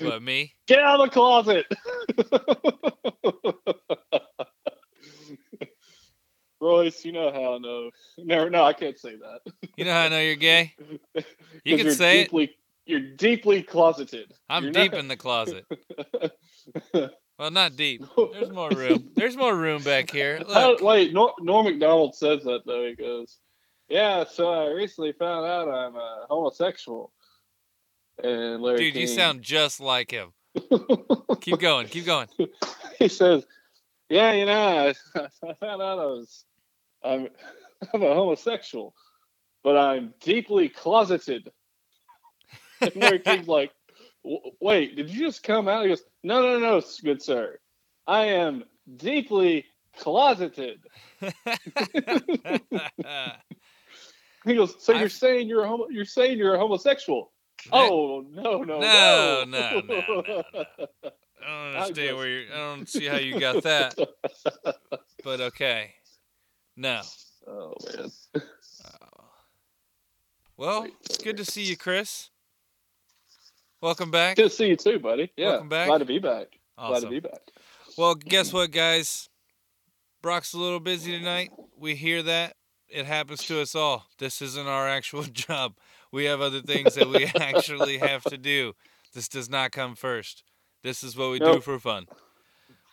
What me? Get out of the closet. Royce, you know how I know. No, no, I can't say that. You know how I know you're gay? You can say it. You're deeply closeted. I'm You're deep not- in the closet. Well, not deep. There's more room. There's more room back here. Look, wait, Nor, Norm Macdonald says that though. He goes, "Yeah, so I recently found out I'm a homosexual." And Larry dude, you sound just like him. Keep going. Keep going. he says, "Yeah, you know, I, I found out I was, I'm, I'm a homosexual, but I'm deeply closeted." And Larry King's like, "Wait, did you just come out?" He goes, "No, no, no, good sir, I am deeply closeted." He goes, "So you're saying you're a homo- you're saying you're a homosexual?" Oh no, no, No, no, no, no, no, no. I don't understand just- where you. I don't see how you got that. But okay. No. oh man. Oh. Well, it's good to see you, Chris. Welcome back. Good to see you too, buddy. Yeah, Welcome back. glad to be back. Glad to be back. Well, guess what, guys? Brock's a little busy tonight. We hear that. It happens to us all. This isn't our actual job. We have other things that we actually have to do. This does not come first. This is what we do for fun.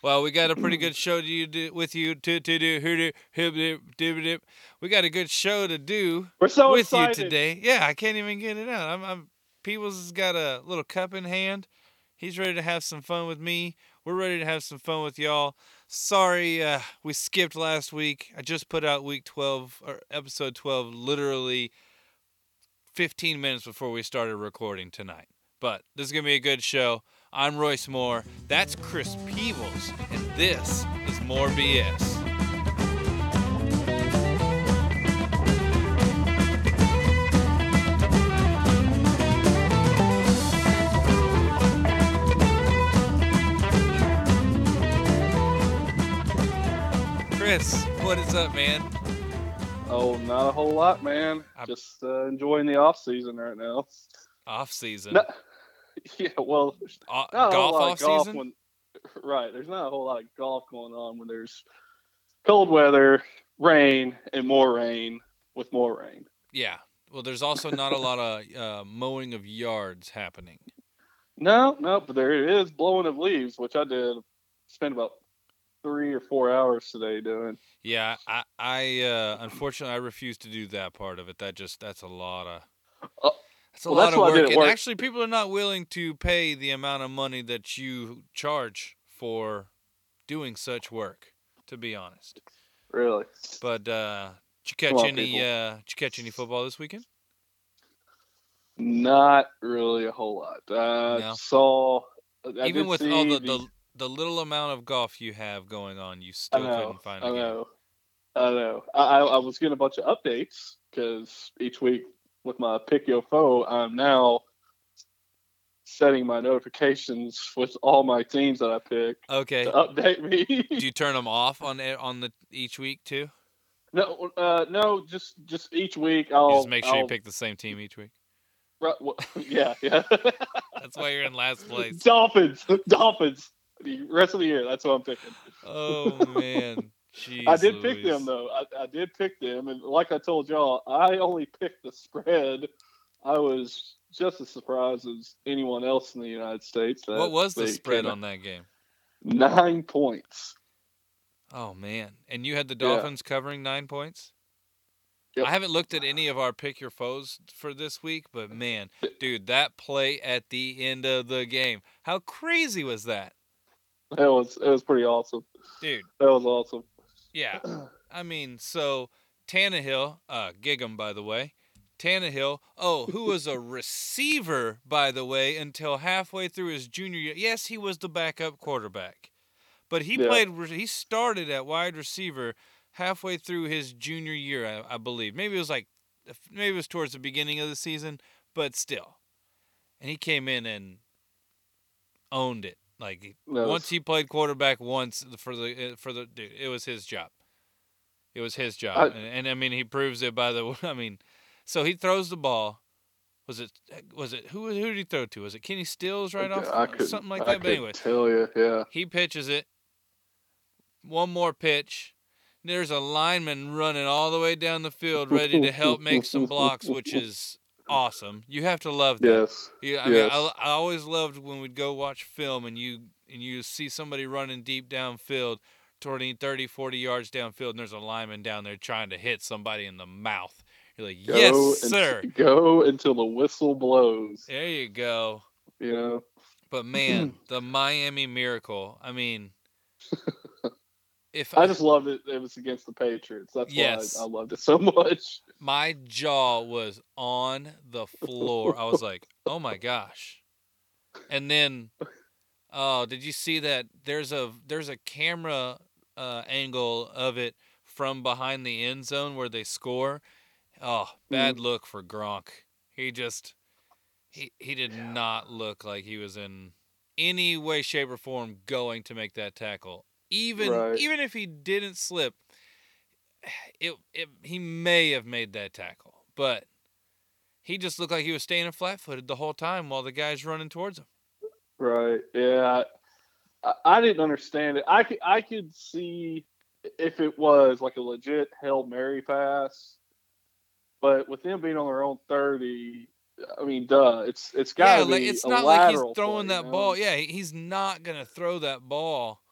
Well, we got a pretty good show to you do, with you to to do. hoo doo, dip, dip, dip. We got a good show to do We're so with excited. you today. Yeah, I can't even get it out. I'm, I'm Peebles has got a little cup in hand. He's ready to have some fun with me. We're ready to have some fun with y'all. Sorry, uh, we skipped last week. I just put out week 12 or episode 12 literally 15 minutes before we started recording tonight. But this is going to be a good show. I'm Royce Moore. That's Chris Peebles. And this is More BS. Chris, what is up, man? Oh, not a whole lot, man. I- Just uh, enjoying the off season right now. Off season. No- yeah, well, Uh, not golf off of golf season? when right. There's not a whole lot of golf going on when there's cold weather, rain, and more rain with more rain. Yeah. Well, there's also not a lot of uh, mowing of yards happening. No, no, but there is blowing of leaves, which I did spend about three or four hours today doing. Yeah, I, I uh, unfortunately I refuse to do that part of it. That just that's a lot of Oh, that's a well, lot that's of work. And work. actually, people are not willing to pay the amount of money that you charge for doing such work. To be honest, Really, but uh, did you catch on, any? Uh, did you catch any football this weekend? not really a whole lot. I No. saw I Even with all the, the the little amount of golf you have going on, you still know, couldn't find I a game. know, I know. I, I was getting a bunch of updates because each week with my pick your foe, I'm now setting my notifications with all my teams that I pick Okay. to update me. Do you turn them off on on the each week too? no, uh, no, just just each week I'll just make sure you I'll- pick the same team each week. Ru- well, yeah, yeah. That's why you're in last place. Dolphins, Dolphins. The rest of the year, that's what I'm picking. Oh man, Jeez I did pick them though. I, I did pick them, and like I told y'all, I only picked the spread. I was just as surprised as anyone else in the United States. What was the spread on that game? Nine points. Oh man, and you had the Yeah. Dolphins covering nine points. Yep. I haven't looked at any of our pick your foes for this week, but man, dude, that play at the end of the game, how crazy was that, It was it was pretty awesome. dude? That was awesome. Yeah, I mean, so Tannehill, uh, Gig'em, by the way, Tannehill, oh, who was a receiver, by the way, until halfway through his junior year. Yes, he was the backup quarterback, but he Yeah. played. He started at wide receiver halfway through his junior year, I, I believe. Maybe it was like, maybe it was towards the beginning of the season, but still. And he came in and owned it. Like once he played quarterback once for the uh, for the dude, it was his job. It was his job, I- and, and I mean he proves it by the. I mean, so he throws the ball was it was it who who did he throw to? Was it Kenny Stills right off I could, something like I that? But anyway, tell you, yeah. he pitches it. One more pitch. There's a lineman running all the way down the field, ready to help make some blocks, which is awesome. You have to love that. Yes. Yeah, I mean, Yes. I, I always loved when we'd go watch film and you and you see somebody running deep downfield, 20, 30, 40 yards downfield, and there's a lineman down there trying to hit somebody in the mouth. You're like, Go yes, and- sir. Go until the whistle blows. There you go. You know. But man, the Miami Miracle. I mean, if I just loved it. It was against the Patriots. That's Yes. why I, I loved it so much. my jaw was on the floor. I was like, "Oh my gosh!" And then, oh, did you see that? There's a there's a camera uh, angle of it from behind the end zone where they score. Oh, bad look for Gronk. He just he he did Yeah. not look like he was in any way, shape, or form going to make that tackle. Even Right. even if he didn't slip, it, it he may have made that tackle, but he just looked like he was staying flat footed the whole time while the guy's running towards him. Right. Yeah. I, I didn't understand it. I could I could see if it was like a legit Hail Mary pass, but with them being on their own thirty, I mean, duh, it's it's got Yeah, to like be it's not like he's throwing play, that you know? ball. Yeah, he's not gonna throw that ball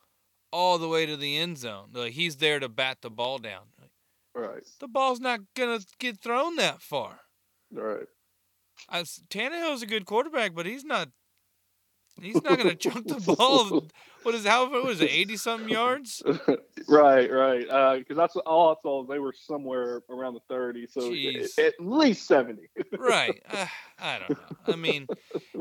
all the way to the end zone. Like he's there to bat the ball down. Like, Right. the ball's not gonna get thrown that far. Right. I, Tannehill's a good quarterback, but he's not. He's not gonna chunk the ball. What is how? What was it? Eighty something yards? right, right. Because that's all I saw. They were somewhere around the thirty, so at least seventy. right. Uh, I don't know. I mean,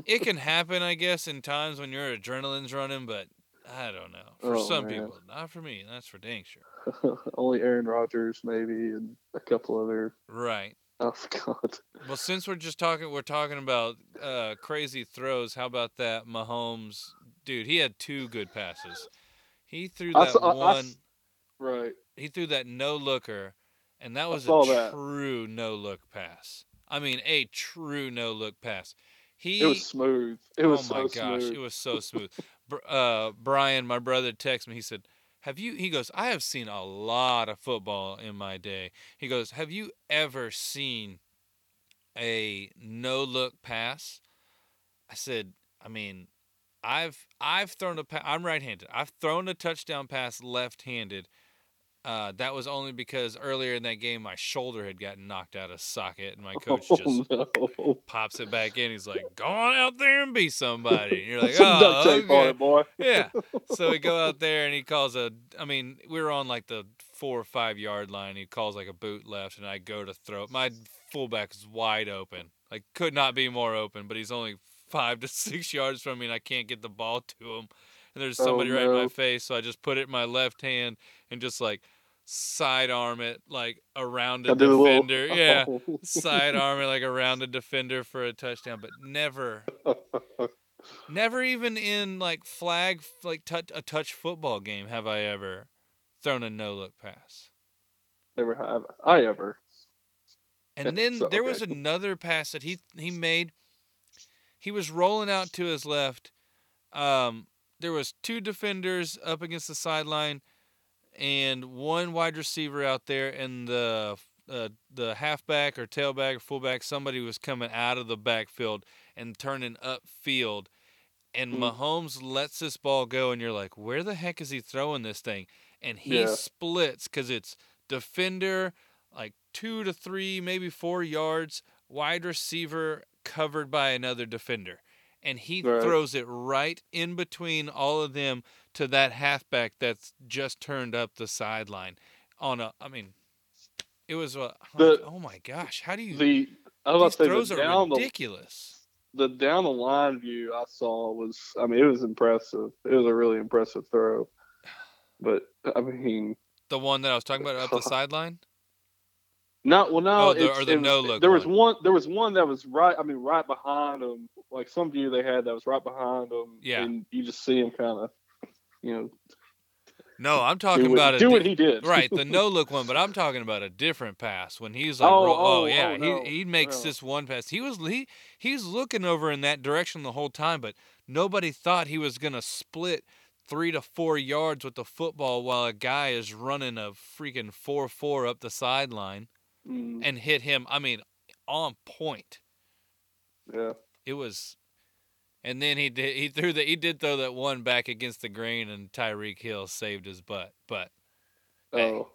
it can happen, I guess, in times when your adrenaline's running, but I don't know. For Oh, some man. people, not for me. That's for dang sure. Only Aaron Rodgers, maybe, and a couple other. Right. Oh God. Well, since we're just talking, we're talking about uh, crazy throws. How about that Mahomes dude? He had two good passes. He threw I that saw- I- I one. Right. he threw that no looker, and that was a that. true no look pass. I mean, a true no look pass. He It was smooth. It was oh my so gosh, smooth. it was so smooth. Uh, Brian, my brother, texted me. He said, "Have you?" He goes, "I have seen a lot of football in my day." He goes, "Have you ever seen a no look pass?" I said, "I mean, I've I've thrown a pa- I'm right-handed. I've thrown a touchdown pass left-handed." Uh, that was only because earlier in that game my shoulder had gotten knocked out of socket, and my coach just oh, no. pops it back in. He's like, "Go on out there and be somebody." And you're like, Some "Oh, okay." it, boy. yeah." So we go out there and he calls a. I mean, we were on like the four or five yard line. He calls like a boot left, and I go to throw. it. My fullback is wide open, like could not be more open, but he's only five to six yards from me, and I can't get the ball to him. And there's Oh, somebody right in my face, so I just put it in my left hand and just like sidearm it like around a I did a defender. Yeah sidearm it like around a defender for a touchdown, but never, never even in like flag like touch a touch football game have I ever thrown a no look pass. Never have I ever. And then So, there was another pass that he he made. He was rolling out to his left. Um, there was two defenders up against the sideline, and one wide receiver out there, and the uh, the halfback or tailback or fullback, somebody was coming out of the backfield and turning upfield. And Hmm. Mahomes lets this ball go, and you're like, where the heck is he throwing this thing? And he Yeah. splits because it's defender, like two to three, maybe four yards, wide receiver covered by another defender. And he Right. throws it right in between all of them to that halfback that's just turned up the sideline. On a, I mean, it was a, The- oh my gosh, how do you? The I was throws the are down the, ridiculous. the down the line view I saw was I mean it was impressive. It was a really impressive throw. But I mean The one that I was talking about up the sideline. not well no Oh, the- or the it no-look there was one. one there was one that was right I mean right behind him like some view they had that was right behind him Yeah. and you just see him kind of you know No, I'm talking what, about a do what he did. right the no look one, but I'm talking about a different pass when he's like, Oh, oh, oh, yeah, oh, no, he he makes this one pass. He was he he's looking over in that direction the whole time, but nobody thought he was gonna split three to four yards with the football while a guy is running a freaking four four up the sideline Mm, and hit him. I mean, on point. yeah. It was. And then he did. He threw the. He did throw that one back against the grain, and Tyreek Hill saved his butt. But Hey. Oh,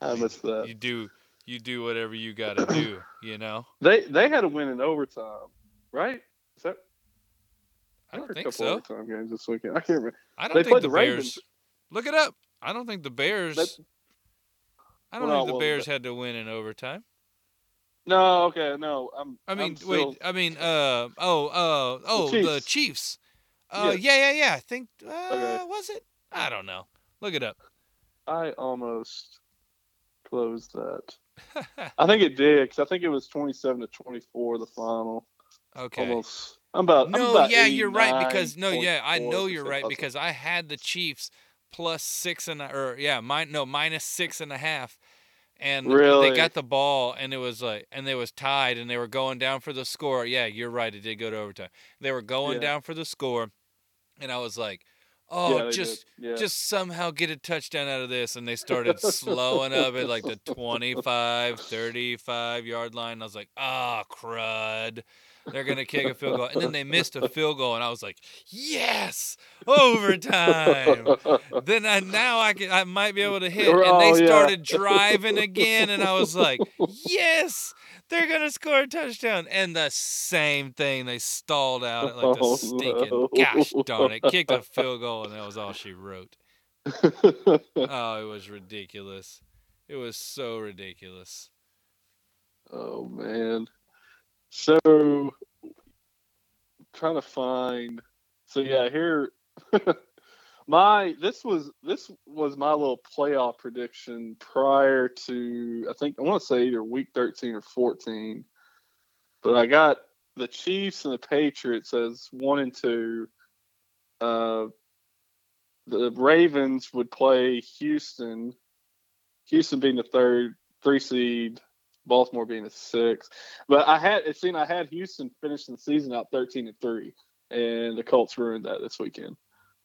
I missed that. you do you do whatever you got to do, you know. They they had a win in overtime, right? Is that? I don't think so. Overtime games this weekend. I can't remember. I don't They think played the the Bears. Ravens. Look it up. I don't think the Bears. That- I don't Well, think the Bears but- had to win in overtime. No, okay, no. I'm. I mean, I'm still, wait. I mean, uh, oh, uh, oh, the Chiefs. Chiefs. Uh, Yes. yeah, yeah, yeah. I think. Uh, Okay. Was it? I don't know. Look it up. I almost closed that. I think it did because I think it was 27 to 24 the final. okay. Almost. I'm about. I'm No, about yeah, you're right because no, yeah, I know you're right because I had the Chiefs plus six and a, or yeah, mine no minus six and a half, and Really? they got the ball and it was like and they was tied and they were going down for the score. Yeah, you're right, it did go to overtime. They were going Yeah. down for the score, and I was like, oh, they just yeah. just somehow get a touchdown out of this and they started slowing up at like the 25 35 yard line i was like ah crud they're gonna kick a field goal. And then they missed a field goal and i was like yes overtime. Then I, now i can i might be able to hit. And Oh, they started driving again and i was like yes they're gonna score a touchdown. And the same thing they stalled out at like the Oh, stinking no. gosh darn it kicked a field goal and that was all she wrote. Oh it was ridiculous. It was so ridiculous. Oh man. So trying to find. So yeah, here. my this was this was my little playoff prediction prior to I think I want to say either week 13 or 14. But I got the Chiefs and the Patriots as one and two. Uh, the Ravens would play Houston. Houston being the third, three seed, Baltimore being the six. But I had it seemed I had Houston finishing the season out thirteen and three, and the Colts ruined that this weekend.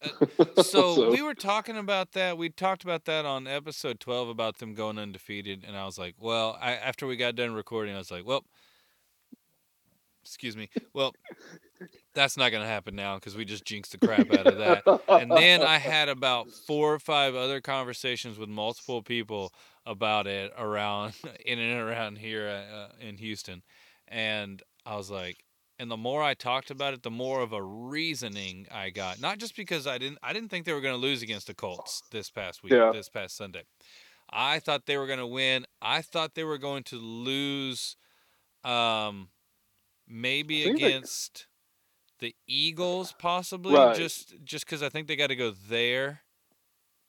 Uh, so, we were talking about that we talked about that on episode 12 about them going undefeated and i was like well I, after we got done recording i was like well excuse me well that's not going to happen now because we just jinxed the crap out of that and then I had about four or five other conversations with multiple people about it around in and around here uh, in Houston, and I was like, and the more I talked about it, the more of a reasoning I got. Not just because I didn't, I didn't think they were going to lose against the Colts this past week, Yeah. this past Sunday. I thought they were going to win. I thought they were going to lose, um, maybe against the Eagles, possibly Right. just just because I think they got to go there,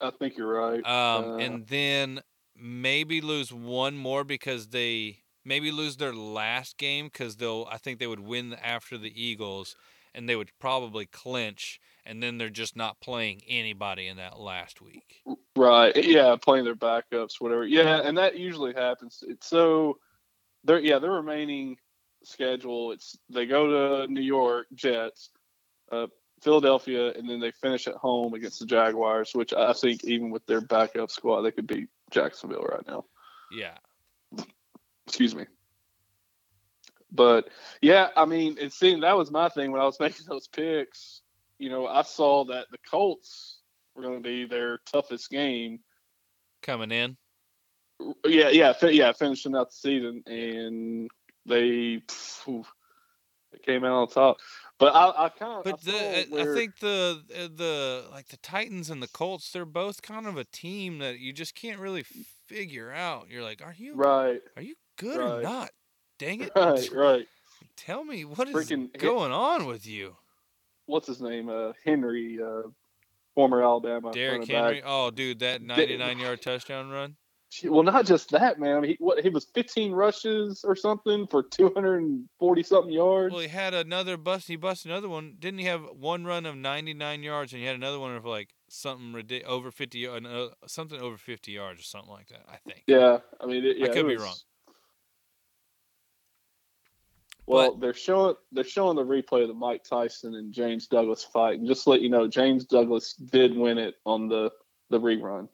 I think you're right. um, Uh, and then maybe lose one more because they maybe lose their last game because they'll I think they would win after the Eagles and they would probably clinch and then they're just not playing anybody in that last week. Right. Yeah, playing their backups, whatever. Yeah, and that usually happens. It's so they're yeah, their remaining schedule, it's they go to New York Jets, uh, Philadelphia, and then they finish at home against the Jaguars, which I think even with their backup squad, they could beat Jacksonville right now. Yeah. Excuse me. But yeah, I mean, it seemed that was my thing when I was making those picks. You know, I saw that the Colts were going to be their toughest game Coming in. yeah, yeah, fi- yeah, finishing out the season, and they, phew, they came out on top. But I, I kind of, But the, I, I think the uh, the like the Titans and the Colts, they're both kind of a team that you just can't really figure out. You're like, are you right, are you good or not? Dang it! right, right. Tell me what is Freaking- going on with you, What's his name? Uh, Henry, uh, former Alabama Derrick Henry? back. Oh, dude, that 99 yard touchdown run. Well, not just that, man. I mean, he, what, he was 15 rushes or something for 240 something yards. Well, he had another bust. He busted another one. Didn't he have one run of 99 yards and he had another one of like something ridiculous over 50 y- uh, something over 50 yards or something like that. I think. Yeah, I mean, it, yeah, could it be wrong. Well, they're showing they're showing the replay of the Mike Tyson and James Douglas fight, and just to let you know, James Douglas did win it on the the rerun.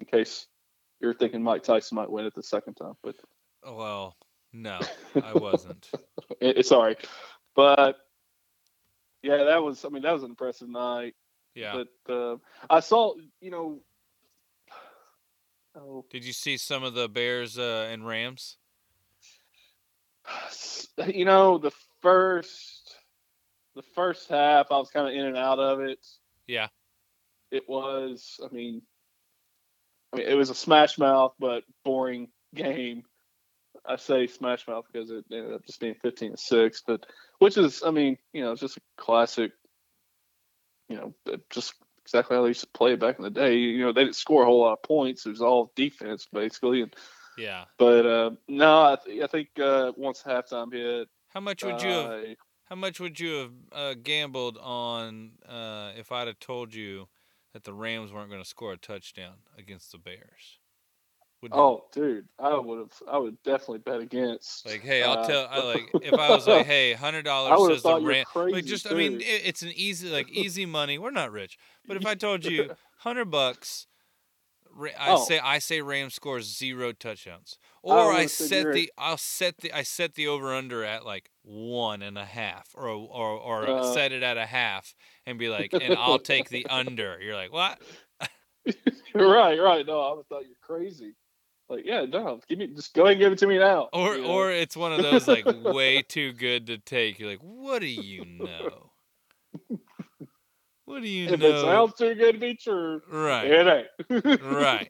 In case you're thinking Mike Tyson might win it the second time, but Well, no, I wasn't. sorry, but yeah, that was I mean that was an impressive night. Yeah. But uh, I saw you know, oh, Did you see some of the Bears uh, and Rams? you know the first the first half I was kind of in and out of it. Yeah. It was I mean I mean it was a smash mouth but boring game. I say smash mouth because it ended up just being 15 to 6, but which is I mean, you know, it's just a classic you know, just exactly how they used to play it back in the day. You know, they didn't score a whole lot of points. It was all defense basically and Yeah. but uh, no, I, th- I think uh, once halftime hit, How much would you have? I- How much would you have uh, gambled on uh, if I'd have told you that the Rams weren't going to score a touchdown against the Bears? Would that- oh, dude, I would have, I would definitely bet against. like, hey, I'll uh, tell. I like if I was like, hey, hundred dollars says the thought you were Rams. Like, just I mean, it, it's an easy like easy money. We're not rich, but if I told you hundred bucks. I Oh. say I say Rams scores zero touchdowns, or I, would've set the I'll set the I set the over under at like one and a half, or or or Uh. set it at a half and be like, and I'll take the under. You're like, what? right, right. No, I would thought you're crazy. Like, yeah, no, give me, just go ahead and give it to me now. Or you know? or it's one of those like way too good to take. You're like, what do you know? What do you if know? it sounds too good to be true, right. it ain't. Right.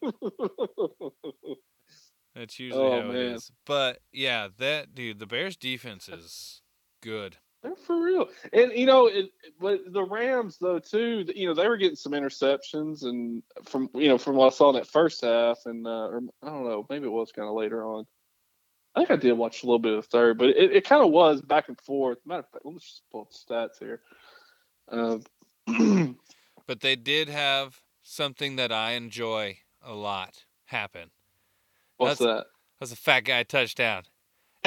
That's usually Oh, how it man. is. But yeah, that dude, the Bears defense is good. They're for real, and you know, it, but the Rams though too. You know, they were getting some interceptions, and from you know from what I saw in that first half, and uh, or, I don't know, maybe it was kind of later on. I think I did watch a little bit of the third, but it, it kind of was back and forth. Matter of fact, let's just pull up the stats here. Uh, But they did have something that I enjoy a lot happen. what's that? That's a fat guy touchdown.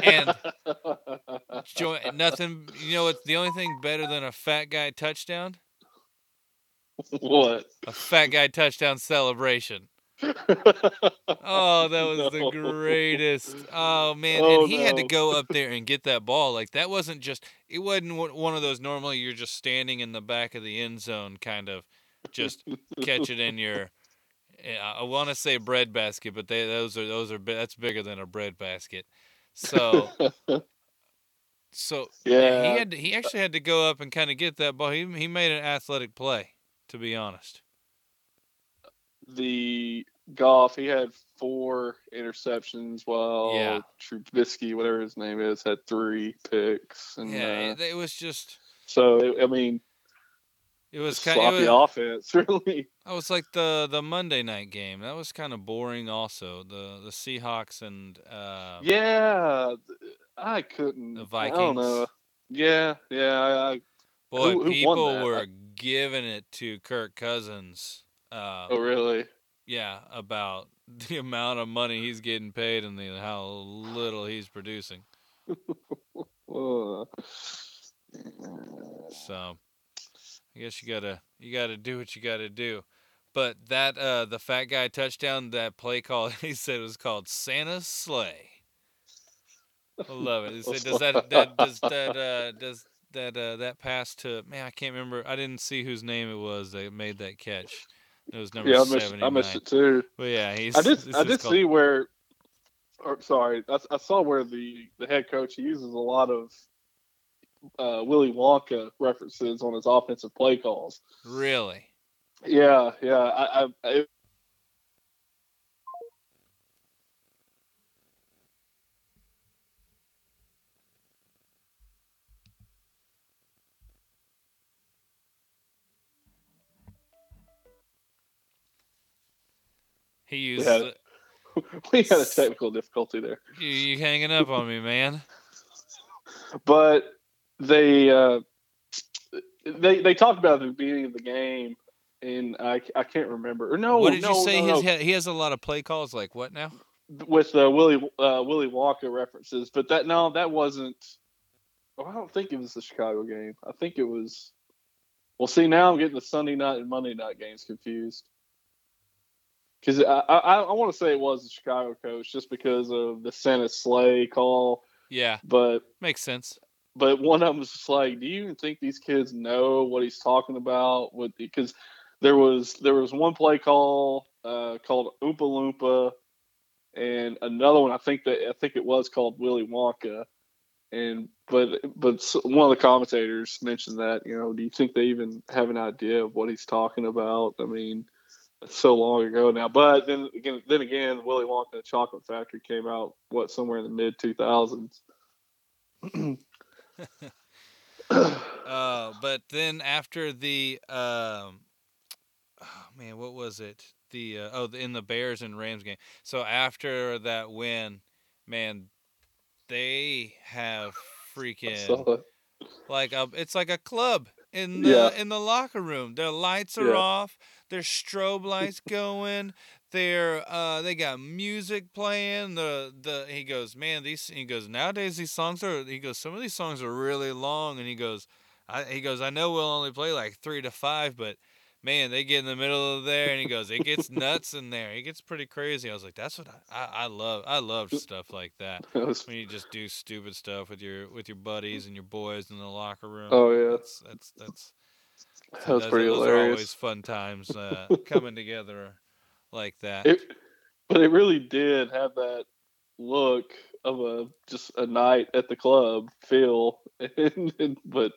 And joy, nothing. You know what's the only thing better than a fat guy touchdown? what? A fat guy touchdown celebration. Oh, that was the greatest. Oh man, Oh, and he had to go up there and get that ball. Like that wasn't just. It wasn't one of those. Normally, you're just standing in the back of the end zone, kind of, just catch it in your. eh, I want to say bread basket, but they those are those are that's bigger than a bread basket. So so yeah, he had to, he actually had to go up and kind of get that ball. He he made an athletic play, to be honest. the Goff. He had four interceptions, while Yeah. Trubisky, whatever his name is, had three picks. And Yeah, uh, it, it was just so I mean, it was kind sloppy of offense, really. That was like the the Monday night game. That was kind of boring. Also, the the Seahawks and uh, yeah, I couldn't. the I don't know. Vikings. Yeah, yeah. I, I, boy, who- who people were giving it to Kirk Cousins. Uh, oh, really? yeah, about the amount of money he's getting paid and the how little he's producing. So, I guess you gotta you gotta do what you gotta do. But that uh, the fat guy touchdown, that play call he said was called Santa's sleigh. I love it. He said, does that, that does that uh, does that uh, that pass to man? I can't remember. I didn't see whose name it was that made that catch. It was number yeah, I missed, I missed it too. But yeah, he's. I did. I did called- see where. Or sorry, I, I saw where the the head coach uses a lot of uh, Willy Wonka references on his offensive play calls. Really. Yeah, yeah. I, I, I He uses had- it. we had a technical difficulty there, You, you hanging up on me, man? but they uh, they they talked about at the beginning of the game and I, I can't remember. Or no, what did no, you say? no, his, no. he has a lot of play calls. Like what now? with uh, Willy uh, Willy Wonka references, but that no, that wasn't. Oh, I don't think it was the Chicago game. I think it was. Well, see, now I'm getting the Sunday night and Monday night games confused. Because I, I, I want to say it was the Chicago coach just because of the Santa Slay call, Yeah, but makes sense. But one of them was just like, do you even think these kids know what he's talking about? Because there was there was one play call uh, called Oompa Loompa, and another one I think that I think it was called Willy Wonka, and but but one of the commentators mentioned that you know do you think they even have an idea of what he's talking about? I mean. So long ago now, but then again, then again, Willy Wonka and the Chocolate Factory came out what somewhere in the mid two thousands. Uh, but then after the um, oh man, what was it? The uh, oh, the, in the Bears and Rams game. So after that win, man, they have freaking like a, it's like a club in the Yeah. in the locker room. Their lights are Yeah. off. Their strobe lights going. They're uh they got music playing. The the he goes, man, these he goes nowadays these songs are he goes some of these songs are really long, and he goes, I he goes I know we'll only play like three to five, but man, they get in the middle of there, and he goes it gets nuts in there. It gets pretty crazy. I was like, that's what I I, I love. I love stuff like that when you just do stupid stuff with your with your buddies and your boys in the locker room. oh yeah, That's that's that's that was those, pretty those are always fun times uh, coming together like that. It, but it really did have that look of a just a night at the club feel, and, and- but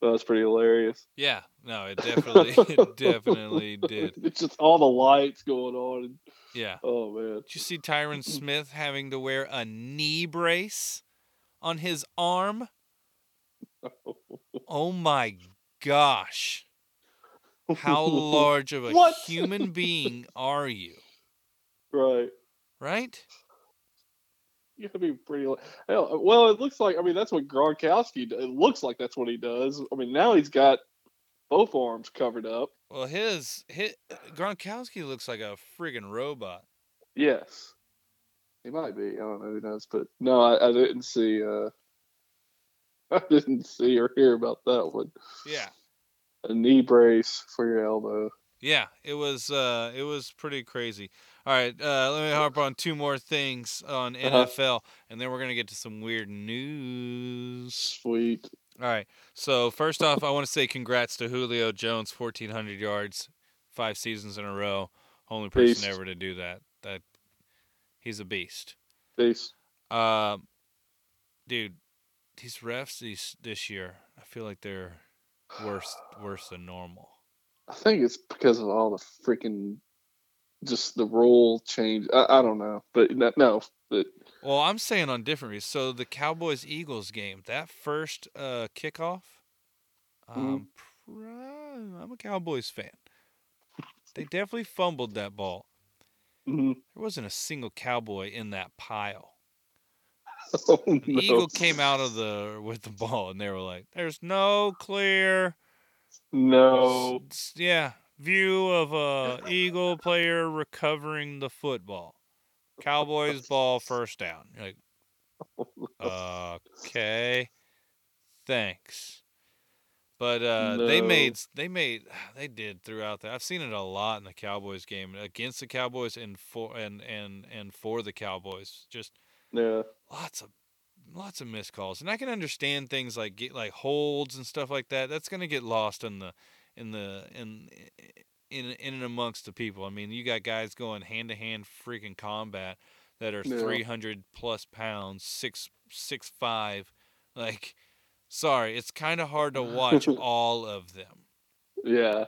that was pretty hilarious. yeah, no, it definitely it definitely did. It's just all the lights going on. And, Yeah. oh man, Did you see Tyron Smith having to wear a knee brace on his arm? Oh my gosh. How large of a What? human being are you? right. Right? You gotta be pretty. Hell, Well, it looks like. I mean, that's what Gronkowski. It looks like that's what he does. I mean, now he's got both arms covered up. Well, his, his Gronkowski looks like a friggin' robot. Yes, he might be. I don't know who knows, but no, I, I didn't see. uh I didn't see or hear about that one. Yeah. A knee brace for your elbow. Yeah, it was uh it was pretty crazy. All right, uh let me harp on two more things on Uh-huh. NFL and then we're going to get to some weird news. Sweet. All right. So, first off, I want to say congrats to Julio Jones, 1400 yards, 5 seasons in a row. Only person Beast. ever to do that. That he's a beast. Beast. Um dude, these refs these this year, I feel like they're worse worse than normal. I think it's because of all the freaking, just the rule change. I, I don't know, but no, no, but Well, I'm saying on different reasons. So the Cowboys Eagles game, that first uh, kickoff, um, pri- I'm a Cowboys fan. They definitely fumbled that ball. mhm. There wasn't a single Cowboy in that pile. oh, The no. Eagle came out of the with the ball, and they were like, "There's no clear, No, yeah, view of a Eagle player recovering the football. Cowboys ball first down." You're like, okay thanks but uh they made they made they did throughout that i've seen it a lot in the cowboys game against the cowboys and for and and and for the cowboys just yeah, lots of lots of missed calls and i can understand things like get like holds and stuff like that that's going to get lost in the in the in in in and amongst the people i mean you got guys going hand to hand freaking combat that are Yeah. 300 plus pounds six six five like sorry it's kind of hard to watch all of them yeah.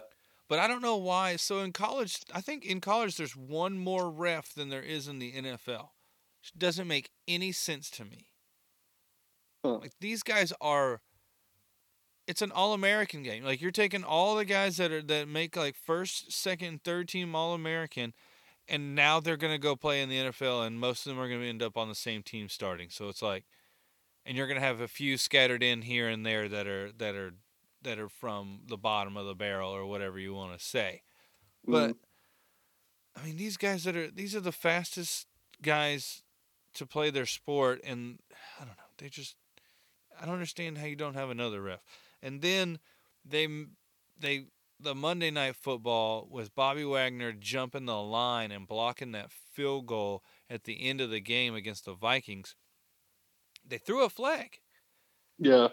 but I don't know why. So in college, I think in college there's one more ref than there is in the NFL. Doesn't make any sense to me. Huh. Like these guys are it's an all-American game. Like you're taking all the guys that are that make like first, second, third team all-American and now they're going to go play in the NFL and most of them are going to end up on the same team starting. So it's like and you're going to have a few scattered in here and there that are that are that are from the bottom of the barrel or whatever you want to say. But Mm. I mean, these guys that are these are the fastest guys to play their sport, and I don't know, they just I don't understand how you don't have another ref. And then they they the Monday night football with Bobby Wagner jumping the line and blocking that field goal at the end of the game against the Vikings. They threw a flag yeah,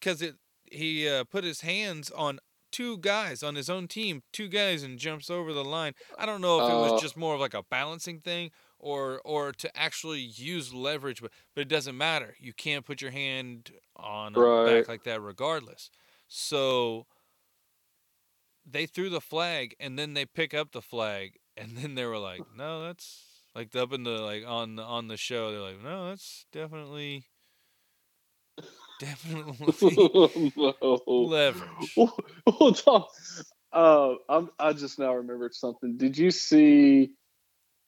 because it he uh, put his hands on two guys on his own team, two guys, and jumps over the line. I don't know if it Uh. was just more of like a balancing thing or or to actually use leverage, but but it doesn't matter. You can't put your hand on a back like that regardless. So they threw the flag and then they pick up the flag and then they were like, no, that's like up in the like on the on the show. They're like, no, that's definitely definitely no. leverage. Well, Tom, uh, I'm, I just now remembered something. Did you see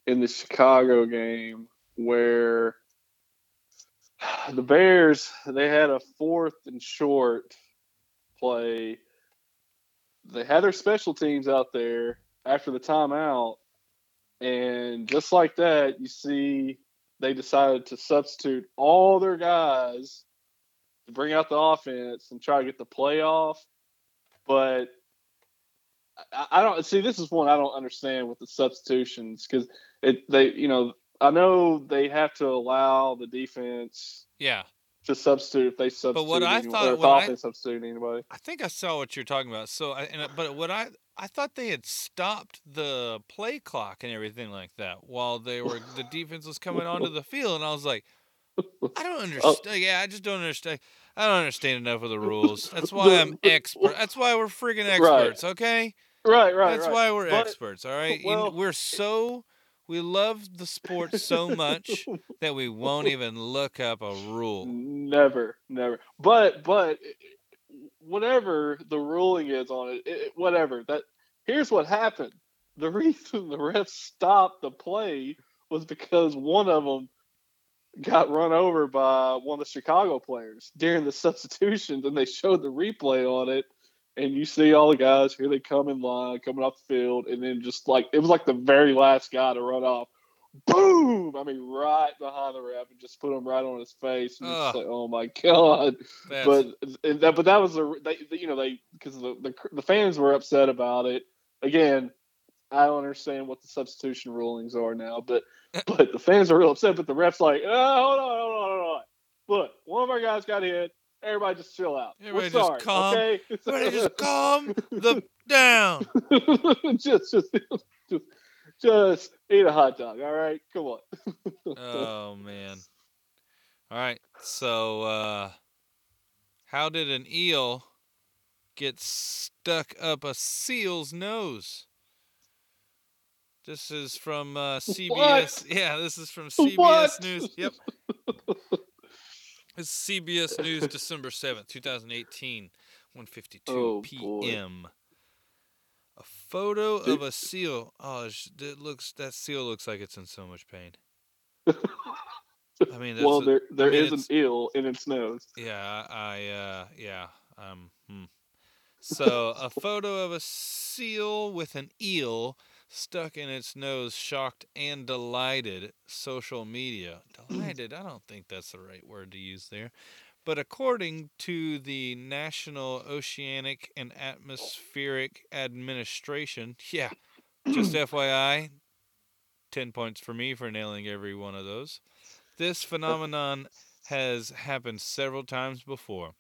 in the Chicago game where the Bears they had a fourth and short play? They had their special teams out there after the timeout, and just like that, you see they decided to substitute all their guys to bring out the offense and try to get the playoff. But I, I don't see. This is one I don't understand with the substitutions because it they you know I know they have to allow the defense Yeah. to substitute if they substitute. But what I anyone- thought when I- substitute anybody. I think I saw what you're talking about. So, I, and, but what I I thought they had stopped the play clock and everything like that while they were the defense was coming onto the field, and I was like, I don't understand. Yeah, I just don't understand. I don't understand enough of the rules. That's why I'm expert. That's why we're freaking Right. experts. Okay, Right, right, that's right. why we're But- experts. All right, well- we're so we love the sport so much that we won't even look up a rule. Never, never. But but whatever the ruling is on it, it whatever that. Here's what happened. The reason the refs stopped the play was because one of them got run over by one of the Chicago players during the substitutions, and they showed the replay on it. And you see all the guys here they come in line, coming off the field, and then just like it was like the very last guy to run off. Boom! I mean, right behind the ref, and just put him right on his face. And like, oh my god! That's, but that, but that was the they, they- you know they because the, the the fans were upset about it. Again, I don't understand what the substitution rulings are now, but but the fans are real upset. But the refs like, oh, hold on, hold on, hold on. Look, one of our guys got hit. Everybody just chill out. Everybody We're just sorry, calm. okay? Everybody just calm the down. just, just, just, just eat a hot dog. All right, come on. Oh man. All right. So uh how did an eel get stuck up a seal's nose? This is from uh, CBS. Yeah, this is from CBS What? News. Yep. Is CBS News, December 7th, 2018, 1:52 Oh, boy. p.m. A photo of a seal. Oh, it looks that seal looks like it's in so much pain. I mean, that's well, there there mean, is an eel in its nose. yeah, I uh yeah. Um hmm. So, a photo of a seal with an eel stuck in its nose, shocked and delighted social media. Mm. Delighted, I don't think that's the right word to use there. But according to the National Oceanic and Atmospheric Administration, yeah, just FYI, 10 points for me for nailing every one of those. This phenomenon has happened several times before.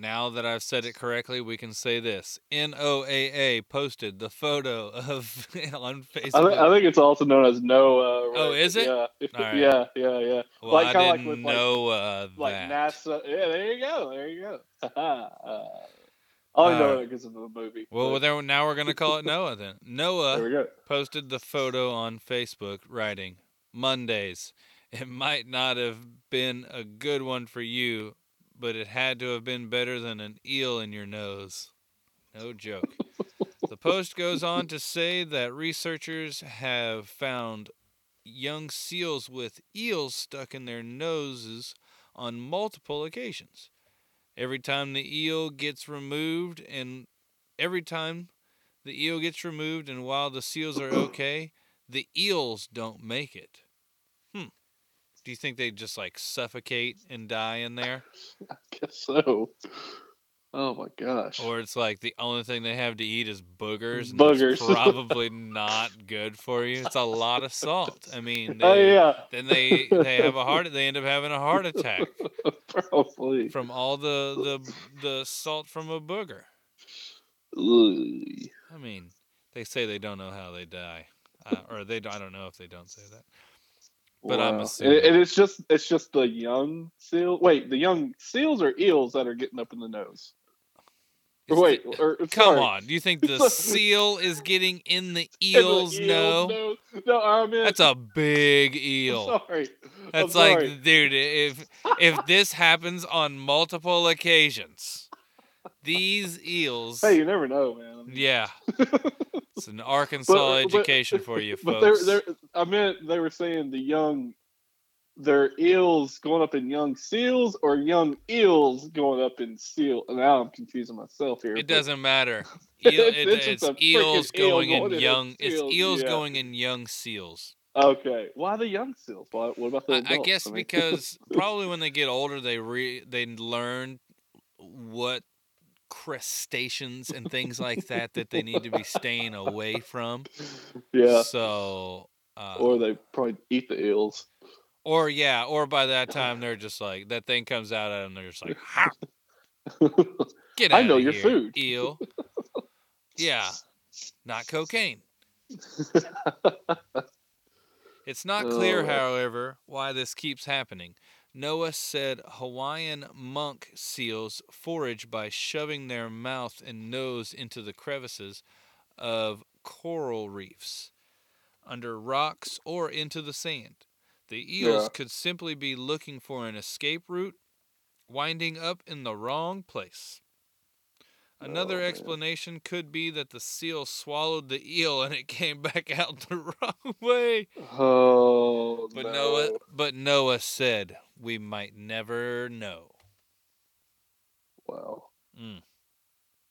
Now that I've said it correctly, we can say this. NOAA posted the photo of on I, Facebook. th- I think it's also known as NOAA. Oh, is it? Yeah, right. yeah, yeah, yeah. well, like- I like didn't with, like- know uh, Like. NASA. Yeah, there you go. There you go. uh, I only know Uh, that because of the movie. Well, but there, now we're gonna call it Noah then. Noah posted the photo on Facebook, writing, "Mondays. It might not have been a good one for you, but it had to have been better than an eel in your nose." No joke. the post goes on to say that researchers have found young seals with eels stuck in their noses on multiple occasions. Every time the eel gets removed, and every time the eel gets removed, and while the seals are okay, the eels don't make it. Hmm. Do you think they just like suffocate and die in there? I guess so. Oh my gosh. Or it's like the only thing they have to eat is boogers. And Boogers. Probably not good for you. It's a lot of salt. I mean, they, oh yeah. then they they have a heart. They end up having a heart attack Probably. from all the the the salt from a booger. Ugh. I mean, they say they don't know how they die, uh, or they I don't know if they don't say that. But I'm Wow. assuming- And, and it's just it's just the young seal. Wait, the young seals or eels that are getting up in the nose. Or wait, the- or, come sorry. on. Do you think the seal is getting in the In the eel's nose? nose. No, I mean That's a big eel. Sorry. That's I'm like, sorry. dude, if if this happens on multiple occasions, these eels, Hey, you never know, man. I yeah, it's an Arkansas But- but- education for you But folks. they're, they're, I meant they were saying the young, their eels going up in young seals or young eels going up in seal. Now I'm confusing myself here. it doesn't matter. Eel, It's- it, it's it's, eels eel going in going in young. It's seal, eels yeah. going in young seals. Okay, why the young seals? Why, what about the I, I adults? guess mean- because probably when they get older, they re they learn what crustaceans and things like that that they need to be staying away from. yeah, So. Uh, or they probably eat the eels. Or yeah, or by that time they're just like that thing comes out at them. They're just like, ha, get out I know of your here, food." eel. yeah, not cocaine. It's not clear, Oh. however, why this keeps happening. NOAA said Hawaiian monk seals forage by shoving their mouth and nose into the crevices of coral reefs, under rocks, or into the sand. The eels Yeah. could simply be looking for an escape route, winding up in the wrong place. Another Oh, explanation could be that the seal swallowed the eel and it came back out the wrong way. oh, But no. NOAA but NOAA said we might never know. Wow, Mm.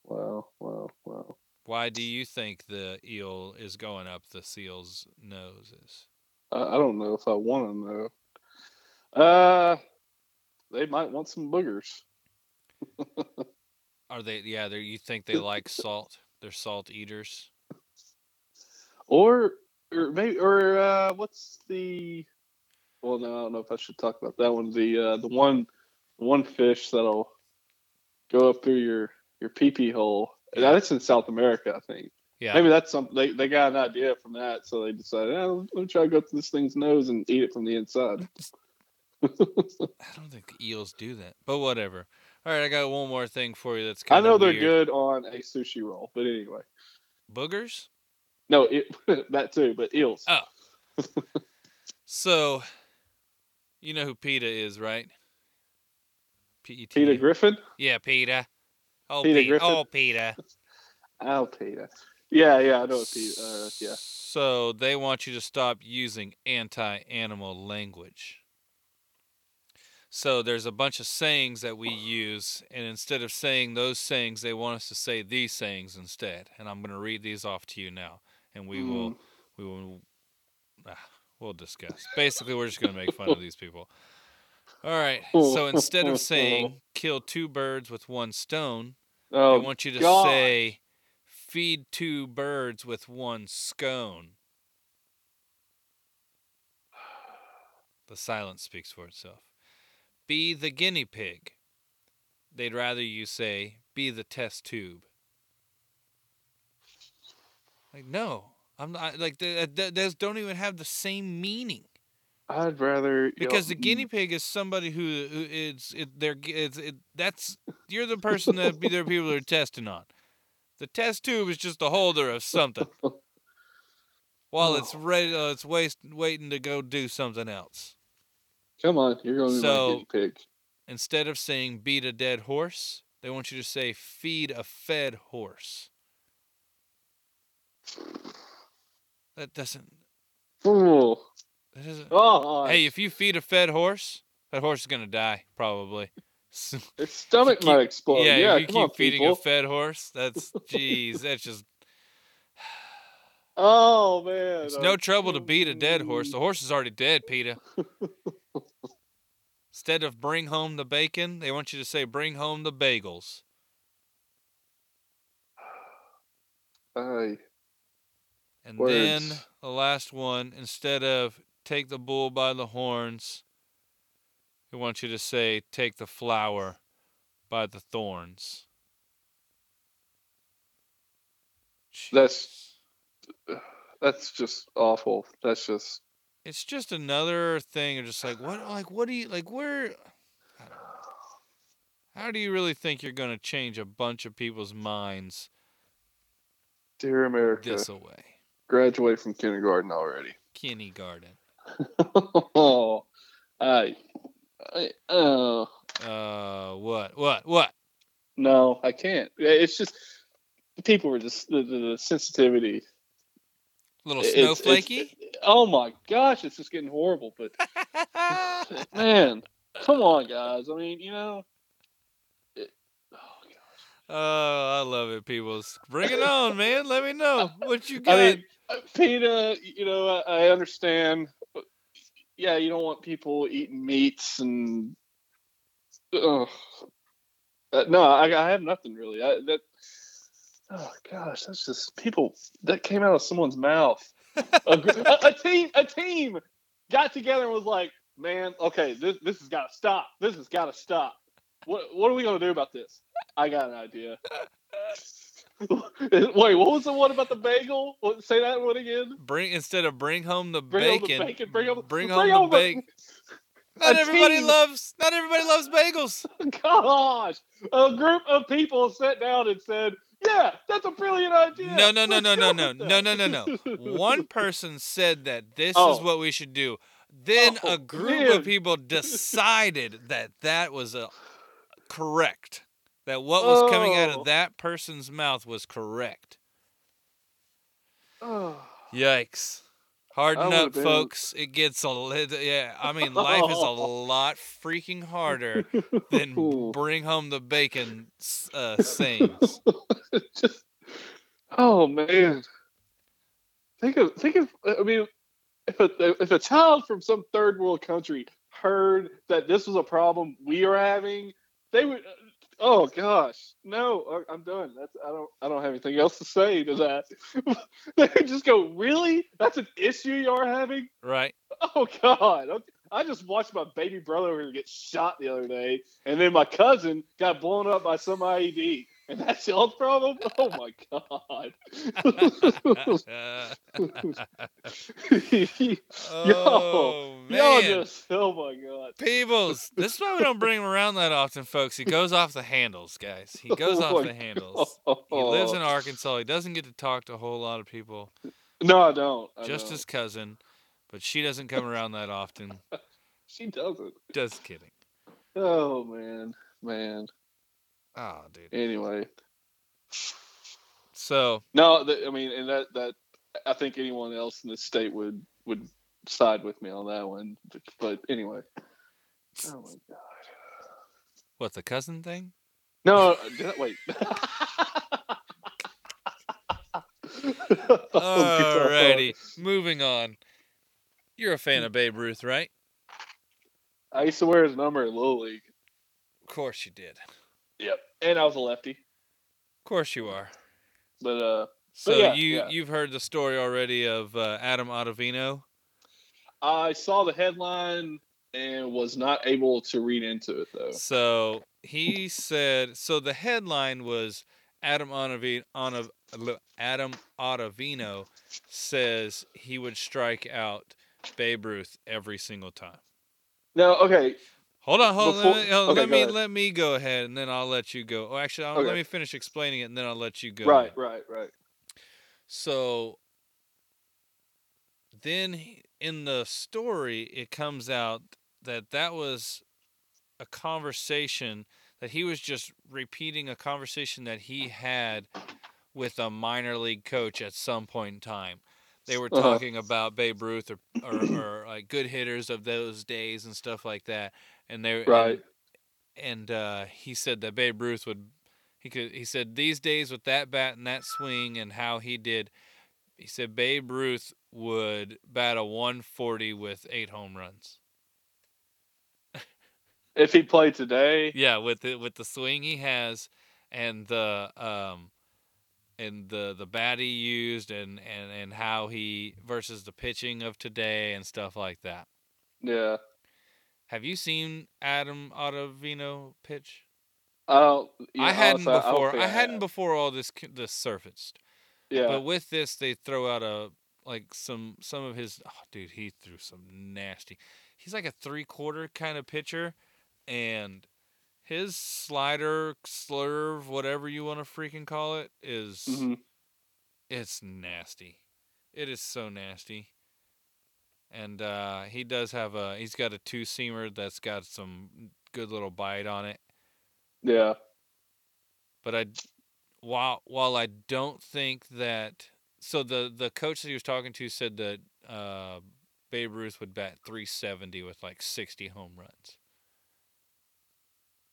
wow, wow, wow. Why do you think the eel is going up the seal's noses? I, I don't know if I want to know. Uh, they might want some boogers. Are they yeah, they you think they like salt? They're salt eaters? or or maybe or uh what's the well no i don't know if i should talk about that one the uh the one the one fish that'll go up through your your pee pee hole Yeah. that's in south america i think Yeah. maybe that's something they, they got an idea from that so they decided eh, let me try to go through this thing's nose and eat it from the inside I don't think eels do that. But whatever. All right, I got one more thing for you that's i kind of know they're good on a sushi roll but anyway Boogers? no it, that too but eels Oh. So, you know who PETA is, right? P T. peter griffin Yeah, PETA. Oh, Peter. Griffin? Oh, PETA. oh peter yeah yeah i know what peter uh, yeah So they want you to stop using anti-animal language. So there's a bunch of sayings that we use, and instead of saying those sayings, they want us to say these sayings instead. And I'm going to read these off to you now, and we will Mm. we will ah, we'll discuss. Basically, we're just going to make fun of these people. All right. So instead of saying "kill two birds with one stone," oh they want you to gosh. say feed two birds with one scone. The silence speaks for itself. Be the guinea pig. They'd rather you say be the test tube. Like no, I'm not like th- th- those don't even have the same meaning I'd rather because you the guinea pig is somebody who, who is it they're it's it that's you're the person that be there people are testing on. The test tube is just a holder of something while it's ready. Uh, it's waste, waiting to go do something else. Come on, you're going to So- be guinea pig. Instead of saying beat a dead horse, they want you to say feed a fed horse. That doesn't. Fool. That doesn't. Oh, Hey, if you feed a fed horse, that horse is gonna die probably. Its stomach keep- might explode. yeah, Yeah, if you come keep on, feeding people. a fed horse, that's jeez, that's just Oh man, it's no trouble to beat a dead horse. The horse is already dead, Peter. Instead of bring home the bacon, they want you to say bring home the bagels. Aye. And Words. then the last one, instead of take the bull by the horns, they want you to say take the flower by the thorns. That's- Jeez. That's just awful. That's just it's just another thing of just like what like what do you like where I don't know. how do you really think you're going to change a bunch of people's minds dear America. this away Graduate from kindergarten already. kindergarten oh, I, I, oh, uh what what what no, I can't. It's just people were just the, the, the sensitivity. little It's- it's- snowflakey Oh my gosh, it's just getting horrible. But man, come on, guys. I mean, you know. It, oh gosh. oh i love it peoples bring it on man let me know what you got I mean, PETA, you know, I, understand. Yeah, you don't want people eating meats and. Uh, no, I, I have nothing really. I, that. Oh gosh, that's just people that came out of someone's mouth. a, a, a team, a team got together and was like, "Man, okay, this this has got to stop. This has got to stop. What what are we gonna do about this? I got an idea." Wait, what was the one about the bagel? Say that one again. bring instead of bring home the Bring home the bacon, bacon, bring home- bring bring home home the bacon not everybody team. loves not everybody loves bagels Gosh, a group of people sat down and said, "Yeah, that's a brilliant idea." No, no, no, Let's no, no, no, no, no, no. One person said that this is Oh. what we should do. Then Oh, a group man. of people decided that that was a correct. That what was coming out Oh. of that person's mouth was correct. Oh. Yikes. Harden up, been- folks. It gets a little, yeah. I mean, life is a lot freaking harder than bring home the bacon uh, sayings. Just, oh man, think of think of. I mean, if a if a child from some third world country heard that this was a problem we are having, they would. Oh gosh, no, I- I'm done. That's I don't I don't have anything else to say to that. they just go, really? That's an issue you are having? Right? Oh God! I just watched my baby brother over here get shot the other day, and then my cousin got blown up by some IED, and that's y'all's problem. Oh my God! oh, y'all man. just oh my God! Peebles. This is why we don't bring him around that often, folks. He goes off the handles, guys. He oh, goes Oh off the handles. He lives in Arkansas. He doesn't get to talk to a whole lot of people. No, I don't. I Just don't. his cousin, but she doesn't come around that often. she doesn't. Just kidding. Oh man, man. Oh, dude. Anyway, So no, th- I mean, and that that I think anyone else in the state would would side with me on that one. But, but anyway. Oh my god. what the cousin thing? No, wait. Oh, Alrighty, moving on. You're a fan of Babe Ruth, right? I used to wear his number in Little League. Of course you did. Yep. And I was a lefty. Of course you are. But uh So yeah, you yeah. you've heard the story already of uh, Adam Ottavino. I saw the headline and was not able to read into it though. So he said. So the headline was Adam Ottavino. Adam Ottavino says he would strike out Babe Ruth every single time. No, okay. Hold on, hold on. Before- Let me, okay, let go me ahead. let me go ahead, and then I'll let you go. Oh, actually, I'll, let me finish explaining it, and then I'll let you go. Right, right, right. So then in the story, it comes out that that was a conversation that he was just repeating a conversation that he had with a minor league coach at some point in time. They were Uh-huh. talking about Babe Ruth or, or, or like good hitters of those days and stuff like that. And they Right. and uh, he said that Babe Ruth would. He could. He said these days with that bat and that swing and how he did. He said Babe Ruth would bat a 140 with eight home runs. If he played today, Yeah, with the with the swing he has, and the um, and the the bat he used, and and and how he versus the pitching of today and stuff like that. yeah. Have you seen Adam Ottavino pitch? I don't. I hadn't before. think I, hadn't have. before all this this surfaced. Yeah. But with this, they throw out a like some some of his. Oh, dude, he threw some nasty. He's like a three quarter kind of pitcher, and his slider, slurve, whatever you want to freaking call it, is Mhm. it's nasty. It is so nasty. And uh, he does have a. He's got a two seamer that's got some good little bite on it. Yeah. but I while while I don't think that so the the coach that he was talking to said that uh, Babe Ruth would bat 370 with like 60 home runs.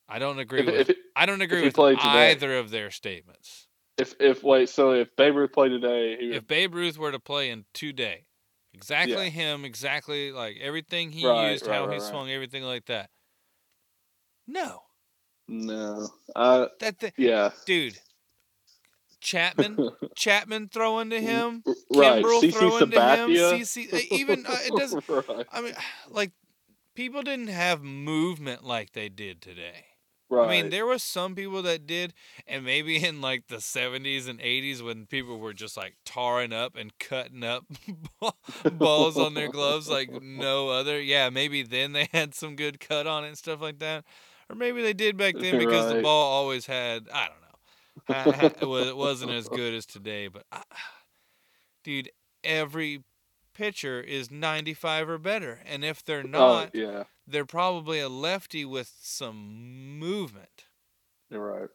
I don't agree If, with if, it- I don't agree with today- either of their statements. if if wait, so if Babe Ruth played today, he would, If Babe Ruth were to play in today, exactly him, exactly like everything he Right, used, right, how right, he swung, everything like that. No, no. Uh, that th- yeah. dude. Chapman, Chapman throwing to him. right. Kimbrel CC throwing to him. Sabathia. CC, even uh, it doesn't. I mean, like people didn't have movement like they did today. Right. I mean, there was some people that did, and maybe in like the '70s and '80s when people were just like tarring up and cutting up balls on their gloves like no other. Yeah, maybe then they had some good cut on it and stuff like that, or maybe they did back then because the ball always had. I don't know. it it wasn't as good as today, but I, dude, every pitcher is 95 or better, and if they're Oh, not, yeah. they're probably a lefty with some movement. You're right.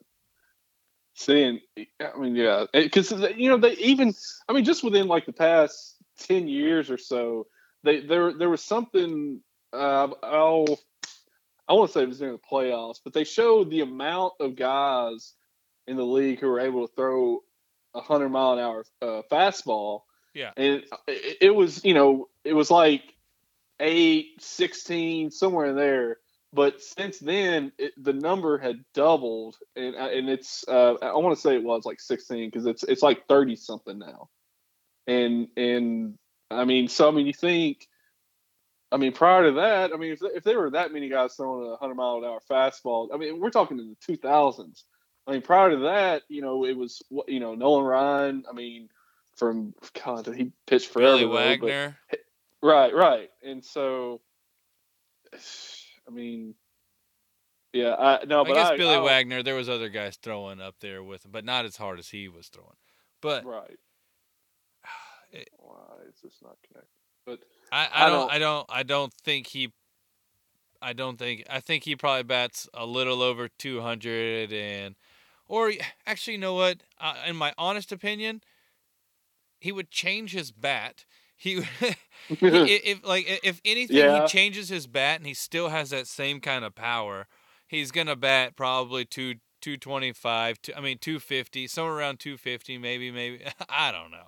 Seeing, I mean, yeah, because you know they even, I mean, just within like the past ten years or so, they there there was something. Uh, oh, I want to say it was during the playoffs, but they showed the amount of guys in the league who were able to throw a hundred mile an hour uh, fastball. Yeah. and it, it was you know it was like eight, 16, somewhere in there. But since then it, the number had doubled. And uh, and it's uh, I want to say it was like 16 because it's it's like 30 something now. And and I mean so I mean you think I mean prior to that I mean if, if there were that many guys throwing a 100 mile an hour fastball I mean we're talking in the 2000s I mean prior to that you know it was you know Nolan Ryan I mean from God he pitched forever Billy though, but- Wagner. Right, right. And so, I mean, yeah, I no, I but guess I, Billy I, Wagner. There was other guys throwing up there with him, but not as hard as he was throwing. But Right. It- Why is this not connected? But I, I don't- I don't I don't think he I don't think I think he probably bats a little over 200 and or actually you know what uh, in my honest opinion he would change his bat he if like if anything Yeah. he changes his bat and he still has that same kind of power he's going to bat probably 2 225 to, I mean 250 somewhere around 250 maybe maybe I don't know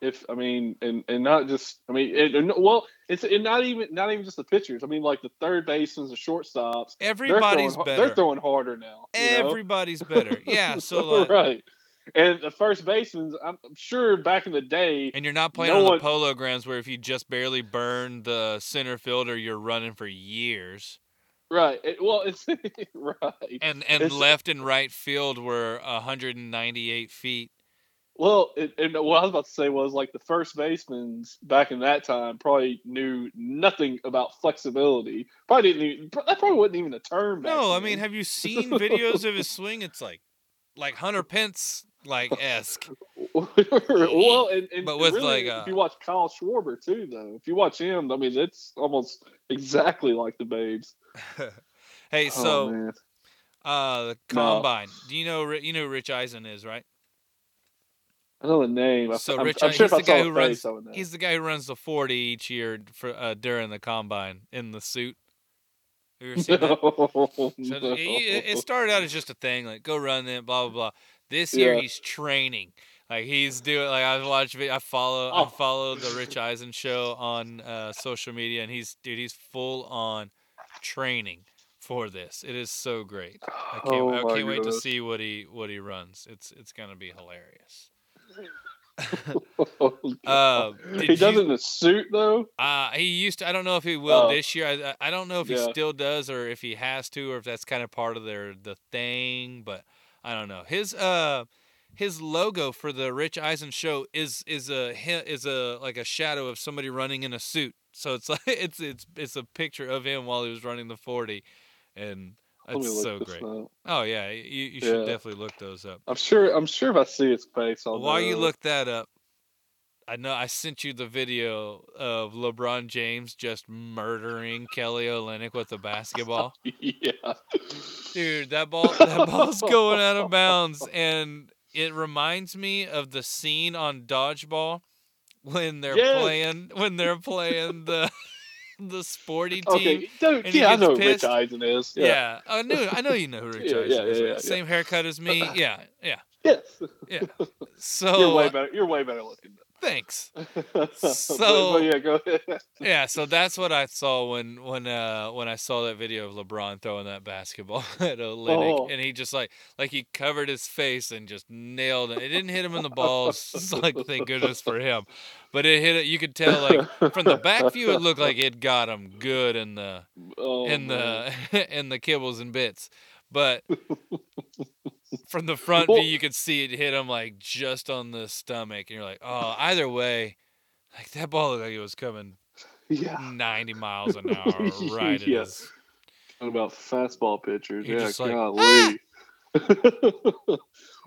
if I mean, and and not just I mean, it, and- well, it's and not even not even just the pitchers. I mean, like the third basemen, the shortstops. They're everybody's throwing, better They're throwing harder now. you know? everybody's better yeah so like right. And the first baseman, I'm, sure back in the day, And you're not playing No on one- the polo grounds where if you just barely burn the center fielder, you're running for years. right? It, well, it's right. And and It's- left and right field were 198 feet. Well, it, and what I was about to say was like the first basemen back in that time probably knew nothing about flexibility. Probably didn't. Even, that probably wasn't even a term. Back No, I mean, have you seen videos of his swing? It's like like Hunter Pence like esque. well, and, and But with, really, like, uh, if you watch Kyle Schwarber too, though, if you watch him, I mean, it's almost exactly like the Babes. hey, oh, so man. uh, the No. combine. Do you know you know Rich Eisen is right? I know the name. So I'm, Rich, I'm sure he's the guy who runs. face, I would know. He's the guy who runs the 40 each year for uh, during the combine in the suit. You ever seen that? No, So no. it, it started out as just a thing, like go run it, blah blah blah. This year Yeah. he's training, like he's doing. Like I watch, I follow, Oh. I follow the Rich Eisen show on uh, social media, and he's dude, he's full on training for this. It is so great. I can't, Oh I can't wait to see what he what he runs. It's it's gonna be hilarious. Oh, Uh, he does you- in a suit though. Uh, he used to. I don't know if he will Oh. this year. I, I I don't know if he still does or if he has to or if that's kind of part of their the thing. But I don't know. His uh his logo for the Rich Eisen show is is a is a like a shadow of somebody running in a suit. So it's like it's it's it's a picture of him while he was running the forty, and Let me it's so great. up. Oh yeah, you, you should Yeah. definitely look those up. I'm sure. I'm sure if I see his face, I'll While you look that up, I know I sent you the video of LeBron James just murdering Kelly Olynyk with a basketball. yeah, Dude, that ball that ball's going out of bounds and it reminds me of the scene on dodgeball when they're Yes. playing when they're playing the the sporty team. Okay, he yeah, I know who pissed. Rich Eisen is. Yeah. Yeah. I knew I know you know who Rich Yeah, Eisen yeah, is. yeah, Same haircut as me. Yeah, yeah. Yes. Yeah. So You're way better. You're way better looking. Thanks. So- yeah, go ahead. Yeah, so that's what I saw when when uh when I saw that video of LeBron throwing that basketball at Olynyk, Oh. and he just like like he covered his face and just nailed it. It didn't hit him in the balls, it's like thank goodness for him, but it hit it. You could tell like from the back view, it looked like it got him good in the oh, in man. the in the kibbles and bits, but from the front Well- view, you could see it hit him like just on the stomach, and you're like, oh, either way, like that ball looked like it was coming yeah. 90 miles an hour right yes Yeah. about fastball pitchers? You're yeah, just like, golly. Ah!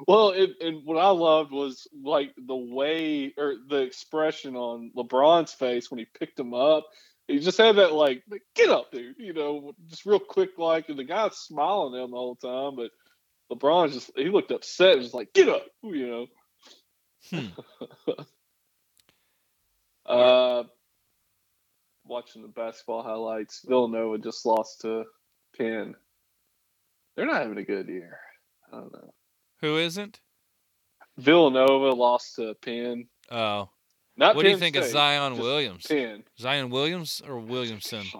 well, and, and what I loved was like the way or the expression on LeBron's face when he picked him up. He just had that like, get up, dude. You know, just real quick, like, and the guy's smiling at him the whole time, but LeBron just he looked upset, and just like, get up, you know. Hmm. uh, watching the basketball highlights, Villanova just lost to Penn. They're not having a good year. I don't know. who isn't Villanova lost to Penn. oh Not what do you Penn think of zion williams Penn. zion williams or williamson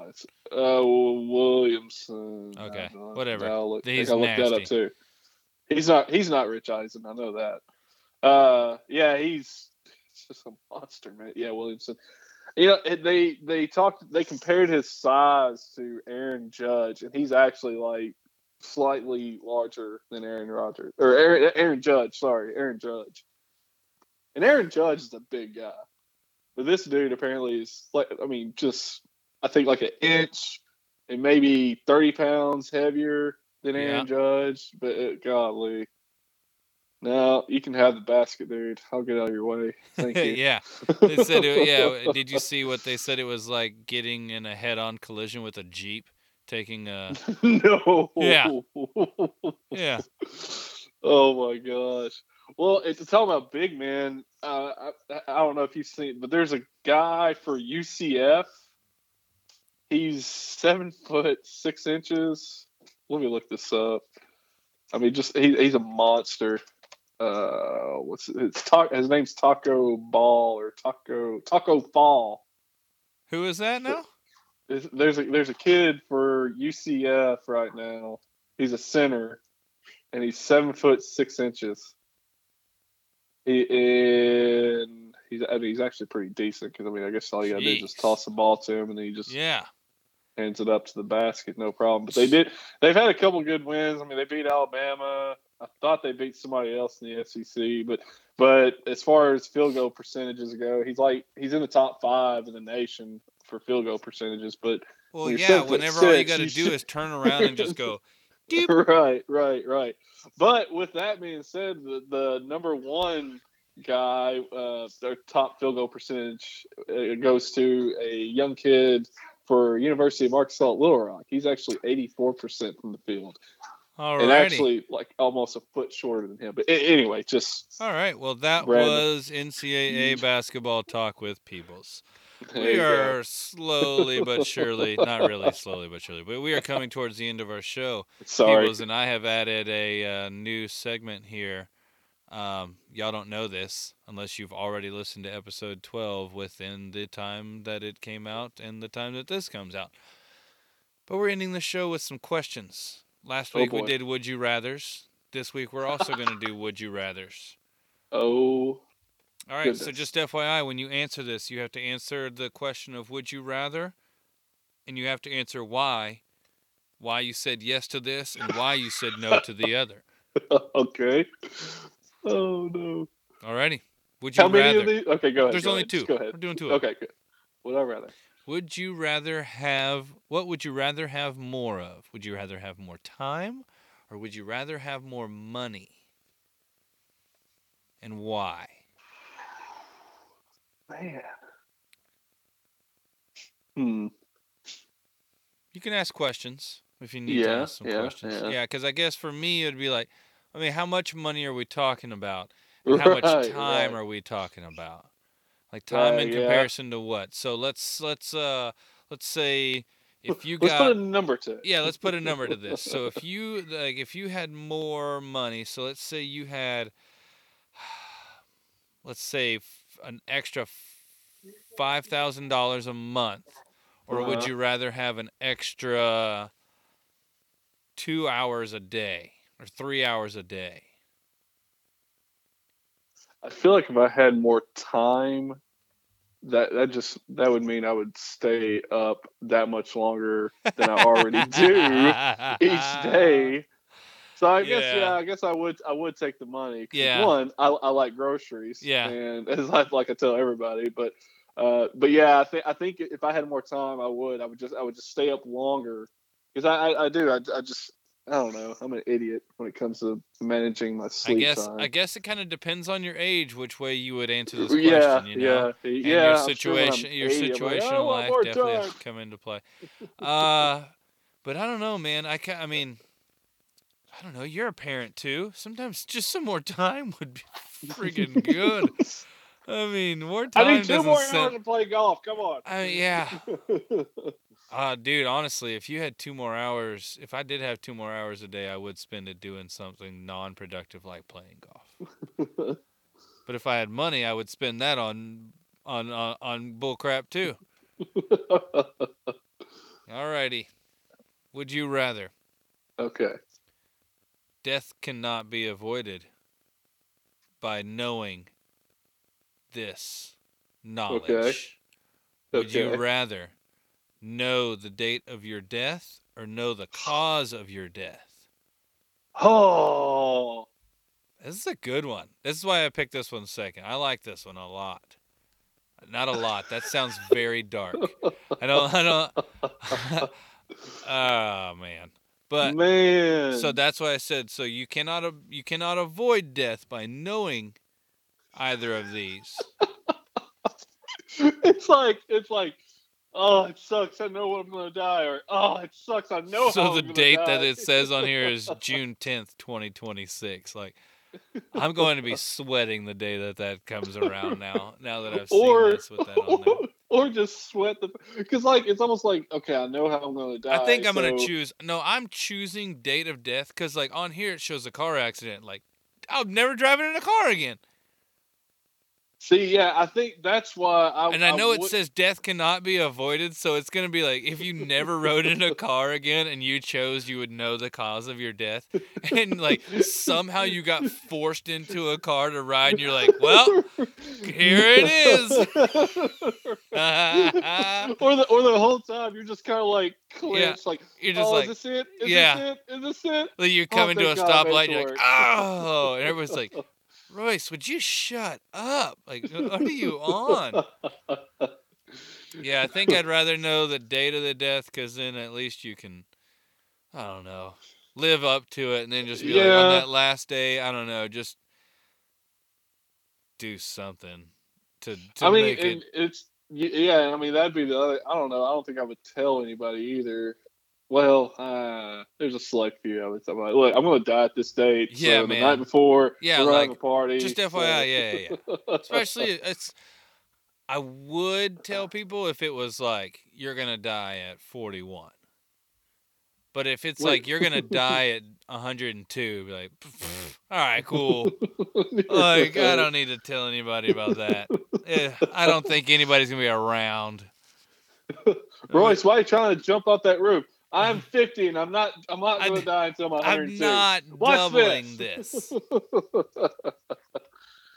Uh, Williamson. Okay, whatever. Look, He's I looked that up nasty. too. He's not. He's not Rich Eisen. I know that. Uh, yeah, he's just a monster, man. Yeah, Williamson. You know, they they talked. They compared his size to Aaron Judge, and he's actually like slightly larger than Aaron Rodgers or Aaron, Aaron Judge. Sorry, Aaron Judge. And Aaron Judge is a big guy, but this dude apparently is like. I mean, just I think like an inch and maybe thirty pounds heavier than Aaron Judge. But it, golly. No, you can have the basket, dude. I'll get out of your way. Thank you. yeah they said it, yeah did you see what they said it was like getting in a head-on collision with a jeep taking a no. Yeah. yeah Oh my gosh. Well, it's talking about big man. Uh, I, I don't know if you've seen, but there's a guy for UCF. He's seven foot six inches. Let me look this up. I mean, just he, he's a monster. Uh, what's it's ta- his name's Taco Ball or Taco Taco Fall. who is that now There's there's a there's a kid for UCF right now. He's a center, and he's seven foot six inches. He and he's I mean, he's actually pretty decent because I mean I guess all you gotta do is just toss the ball to him and then he just yeah hands it up to the basket, no problem. But they did they've had a couple good wins. I mean they beat Alabama. I thought they beat somebody else in the SEC, but but as far as field goal percentages go, he's like he's in the top five in the nation for field goal percentages. But well When yeah whenever all you got to do should- is turn around and just go Doop. right, right, right. But with that being said, the, the number one guy, uh, their top field goal percentage uh, goes to a young kid for University of Arkansas at Little Rock. He's actually 84% from the field, and actually like almost a foot shorter than him. But a- anyway, just All right. Well, that Random. was NCAA basketball talk with Peebles. There we you go. are slowly but surely, not really slowly but surely, but we are coming towards the end of our show. Sorry. Peebles and I have added a uh, new segment here. Um, y'all don't know this unless you've already listened to episode 12 within the time that it came out and the time that this comes out. But we're ending the show with some questions. Last Oh, week we did Would You Rathers. This week we're also going to do Would You Rathers. Oh, All right, so just FYI, when you answer this, you have to answer the question of would you rather, and you have to answer why, why you said yes to this, and why you said no to the other. okay. Oh no. Alrighty. Would you How many rather? of these? Okay, go ahead. There's go only ahead. two. Go ahead. We're doing two. Of them. Okay, good. Would I rather? Would you rather have what would you rather have more of? Would you rather have more time, or would you rather have more money? And why? Man. Hmm. You can ask questions if you need to Yeah, ask some yeah, questions. yeah. Yeah, because I guess for me it'd be like, I mean, how much money are we talking about? And how much time right. are we talking about? Like time in Right, yeah. comparison to what? So let's let's uh let's say if you Let's got put a number to it. yeah, let's put a number to this. So if you like if you had more money, so let's say you had let's say an extra $5,000 a month or would Uh-huh. you rather have an extra 2 hours a day or 3 hours a day? I feel like if I had more time, that that just that would mean I would stay up that much longer than I already do each day. So I guess Yeah. yeah. I guess I would I would take the money. Yeah. One, I, I like groceries. Yeah. And as I like I tell everybody, but uh, but yeah, I think I think if I had more time, I would. I would just I would just stay up longer because I, I I do I, I just I don't know. I'm an idiot when it comes to managing my sleep. I guess time. I guess it kind of depends on your age which way you would answer this question, yeah, you know. yeah, and yeah. your I'm sure situation your 80, I'm like, situation "I in life definitely has time." to come into play uh but i don't know man i ca- i mean i don't know you're a parent too sometimes just some more time would be friggin' good i mean more time. I need two more hours to play golf. Come on. I mean, yeah uh dude honestly if you had two more hours if i did have two more hours a day i would spend it doing something non-productive like playing golf but if i had money i would spend that on on on, on bull crap too Alrighty. Would you rather okay. death cannot be avoided by knowing this knowledge? Okay. Would you Okay. rather know the date of your death or know the cause of your death? Oh, This is a good one. This is why I picked this one second. I like this one a lot. Not a lot. That sounds very dark. I don't I don't Oh man. But man. So that's why I said so you cannot you cannot avoid death by knowing either of these. it's like it's like, oh, it sucks. I know when I'm gonna die, or oh, it sucks. I know. how so the date that it says on here is June 10th, 2026. Like I'm going to be sweating the day that that comes around now. Now that I've seen or this with that on there. or just sweat the because like it's almost like okay, I know how I'm gonna die. I think I'm gonna choose. No, I'm choosing date of death because like on here it shows a car accident. Like I'm never driving in a car again. See, yeah, I think that's why I. And I know it would- says death cannot be avoided, so it's gonna be like if you never rode in a car again and you chose, you would know the cause of your death, and like somehow you got forced into a car to ride, and you're like, well, here it is. or the or the whole time you're just kind of like clenched, like you're just oh, like, is this it? Is yeah. this it? Is this it? like you're Oh, coming to a God stoplight, and you're like, oh, and everyone's like, Royce, would you shut up? Like, what are you on? Yeah, I think I'd rather know the date of the death because then at least you can, I don't know, live up to it and then just be like, on that last day, I don't know, just do something to, to I mean, it. it's yeah. I mean, that'd be the other. I don't know. I don't think I would tell anybody either. Well, uh, there's a select few I would tell. Like, Look, I'm gonna die at this date. so Yeah, the night before, Yeah, we're like, have a party. just so- FYI, yeah, yeah, Especially, it's, I would tell people if it was like you're gonna die at 41. But if it's Wait. like you're gonna die at 102, be like, all right, cool. Like I don't need to tell anybody about that. Eh, I don't think anybody's gonna be around. Royce, why are you trying to jump off that roof? I'm 50 and I'm not. I'm not going to die until I'm 102. I'm not Watch doubling this. this.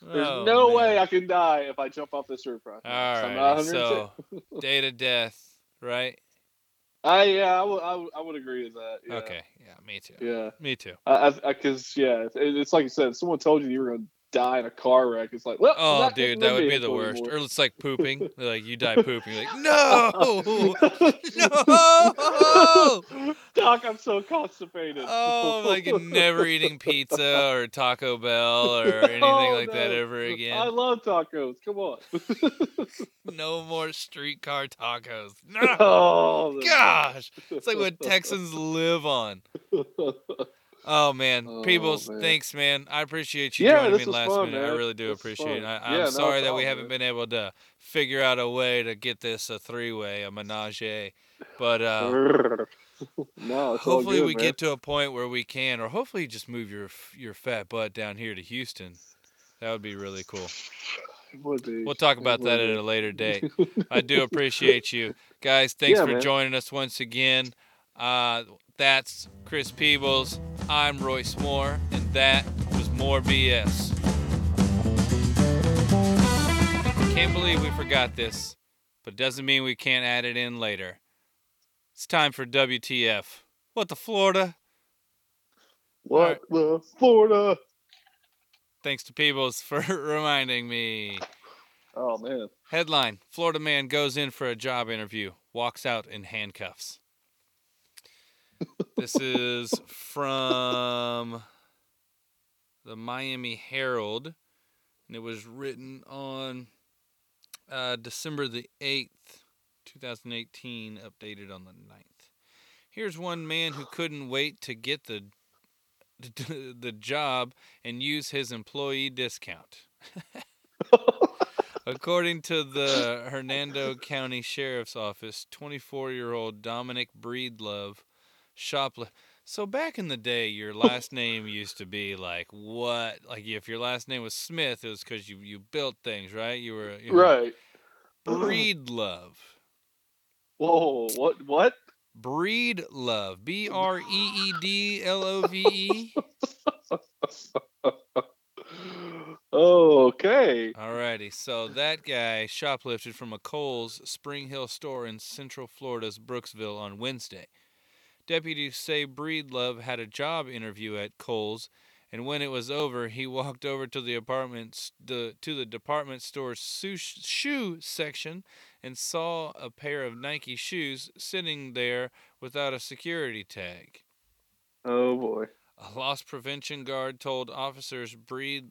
There's Oh, no man. way I can die if I jump off this roof right. All not so day to death, right? I yeah, I would, I would, agree with that. Yeah. Okay, yeah, me too. Yeah. Me too. I, I, because yeah, it, it's like you said. Someone told you you were going to die in a car wreck, it's like, well, Oh, dude, that would be the worst. anymore. Or it's like pooping. like you die pooping. You're like, no, no. Doc, I'm so constipated. Oh, like never eating pizza or Taco Bell or anything Oh, like that ever again. I love tacos. Come on. No more streetcar tacos. No. oh, Gosh, it's like what Texans live on. Oh man, Oh, Peebles, man. thanks, man. I appreciate you Yeah, joining me last fun, minute. I really do This appreciate it. I, I'm Yeah, no sorry that we haven't man. been able to figure out a way to get this a three-way, a menage, but uh, no, hopefully good, we man. get to a point where we can, or hopefully you just move your your fat butt down here to Houston. That would be really cool. It would be. We'll talk about that at a later date. I do appreciate you guys. Thanks Yeah, for man. joining us once again. Uh, that's Chris Peebles. I'm Royce Moore, and that was more BS. Can't believe we forgot this, but doesn't mean we can't add it in later. It's time for WTF. What the Florida? What the Florida? Thanks to Peebles for reminding me. Oh man. Headline Florida man goes in for a job interview, walks out in handcuffs. This is from the Miami Herald, and it was written on uh, December the 8th, 2018, updated on the 9th. Here's one man who couldn't wait to get the the job and use his employee discount. According to the Hernando County Sheriff's Office, 24 year old Dominic Breedlove shoplift. So back in the day, your last name used to be like what? Like if your last name was Smith, it was because you, you built things, right? You were you Right. Breedlove. Whoa. What? What? Breedlove. B R E E D L O V E. Oh, okay. Alrighty, so that guy shoplifted from a Kohl's Spring Hill store in Central Florida's Brooksville on Wednesday. Deputies say Breedlove had a job interview at Kohl's, and when it was over, he walked over to the apartment the to the department store's shoe section and saw a pair of Nike shoes sitting there without a security tag. Oh boy. A loss prevention guard told officers Breed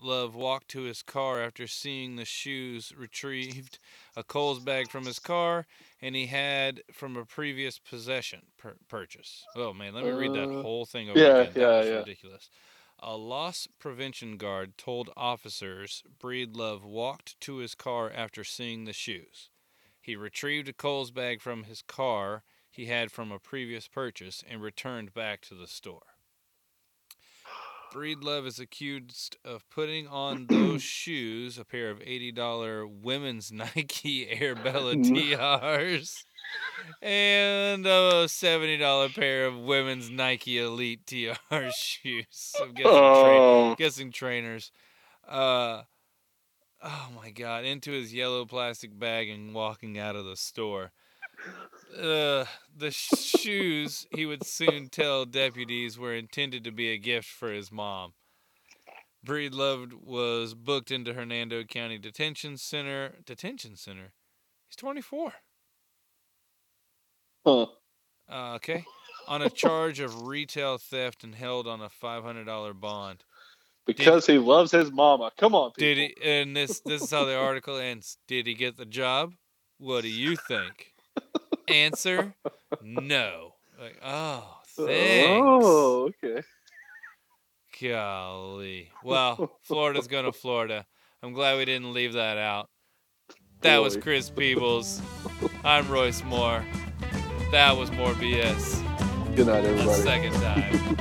Love walked to his car after seeing the shoes retrieved a Kohl's bag from his car and he had from a previous possession pur- purchase. Oh man, let me read that Uh, whole thing over yeah, again. That yeah, was yeah. ridiculous. A loss prevention guard told officers Breedlove walked to his car after seeing the shoes. He retrieved a Kohl's bag from his car he had from a previous purchase and returned back to the store. Breedlove is accused of putting on those shoes, a pair of $80 women's Nike Air Bella TRs, and a $70 pair of women's Nike Elite TR shoes. I'm guessing, tra- Oh. guessing trainers. Uh, oh my God, into his yellow plastic bag and walking out of the store. Uh, the shoes, he would soon tell deputies, were intended to be a gift for his mom. Breedlove was booked into Hernando County Detention Center. Detention Center? He's 24. Huh. Uh, okay. On a charge of retail theft and held on a $500 bond. Because he loves his mama. Come on, people. Did he? And this this is how the article ends. Did he get the job? What do you think? Answer: No. Like, oh, oh thanks. Oh, okay. Golly. Well, Florida's going to Florida. I'm glad we didn't leave that out. That was. Chris Peebles. I'm Royce Moore. That was more BS. Good night, A everybody. second time.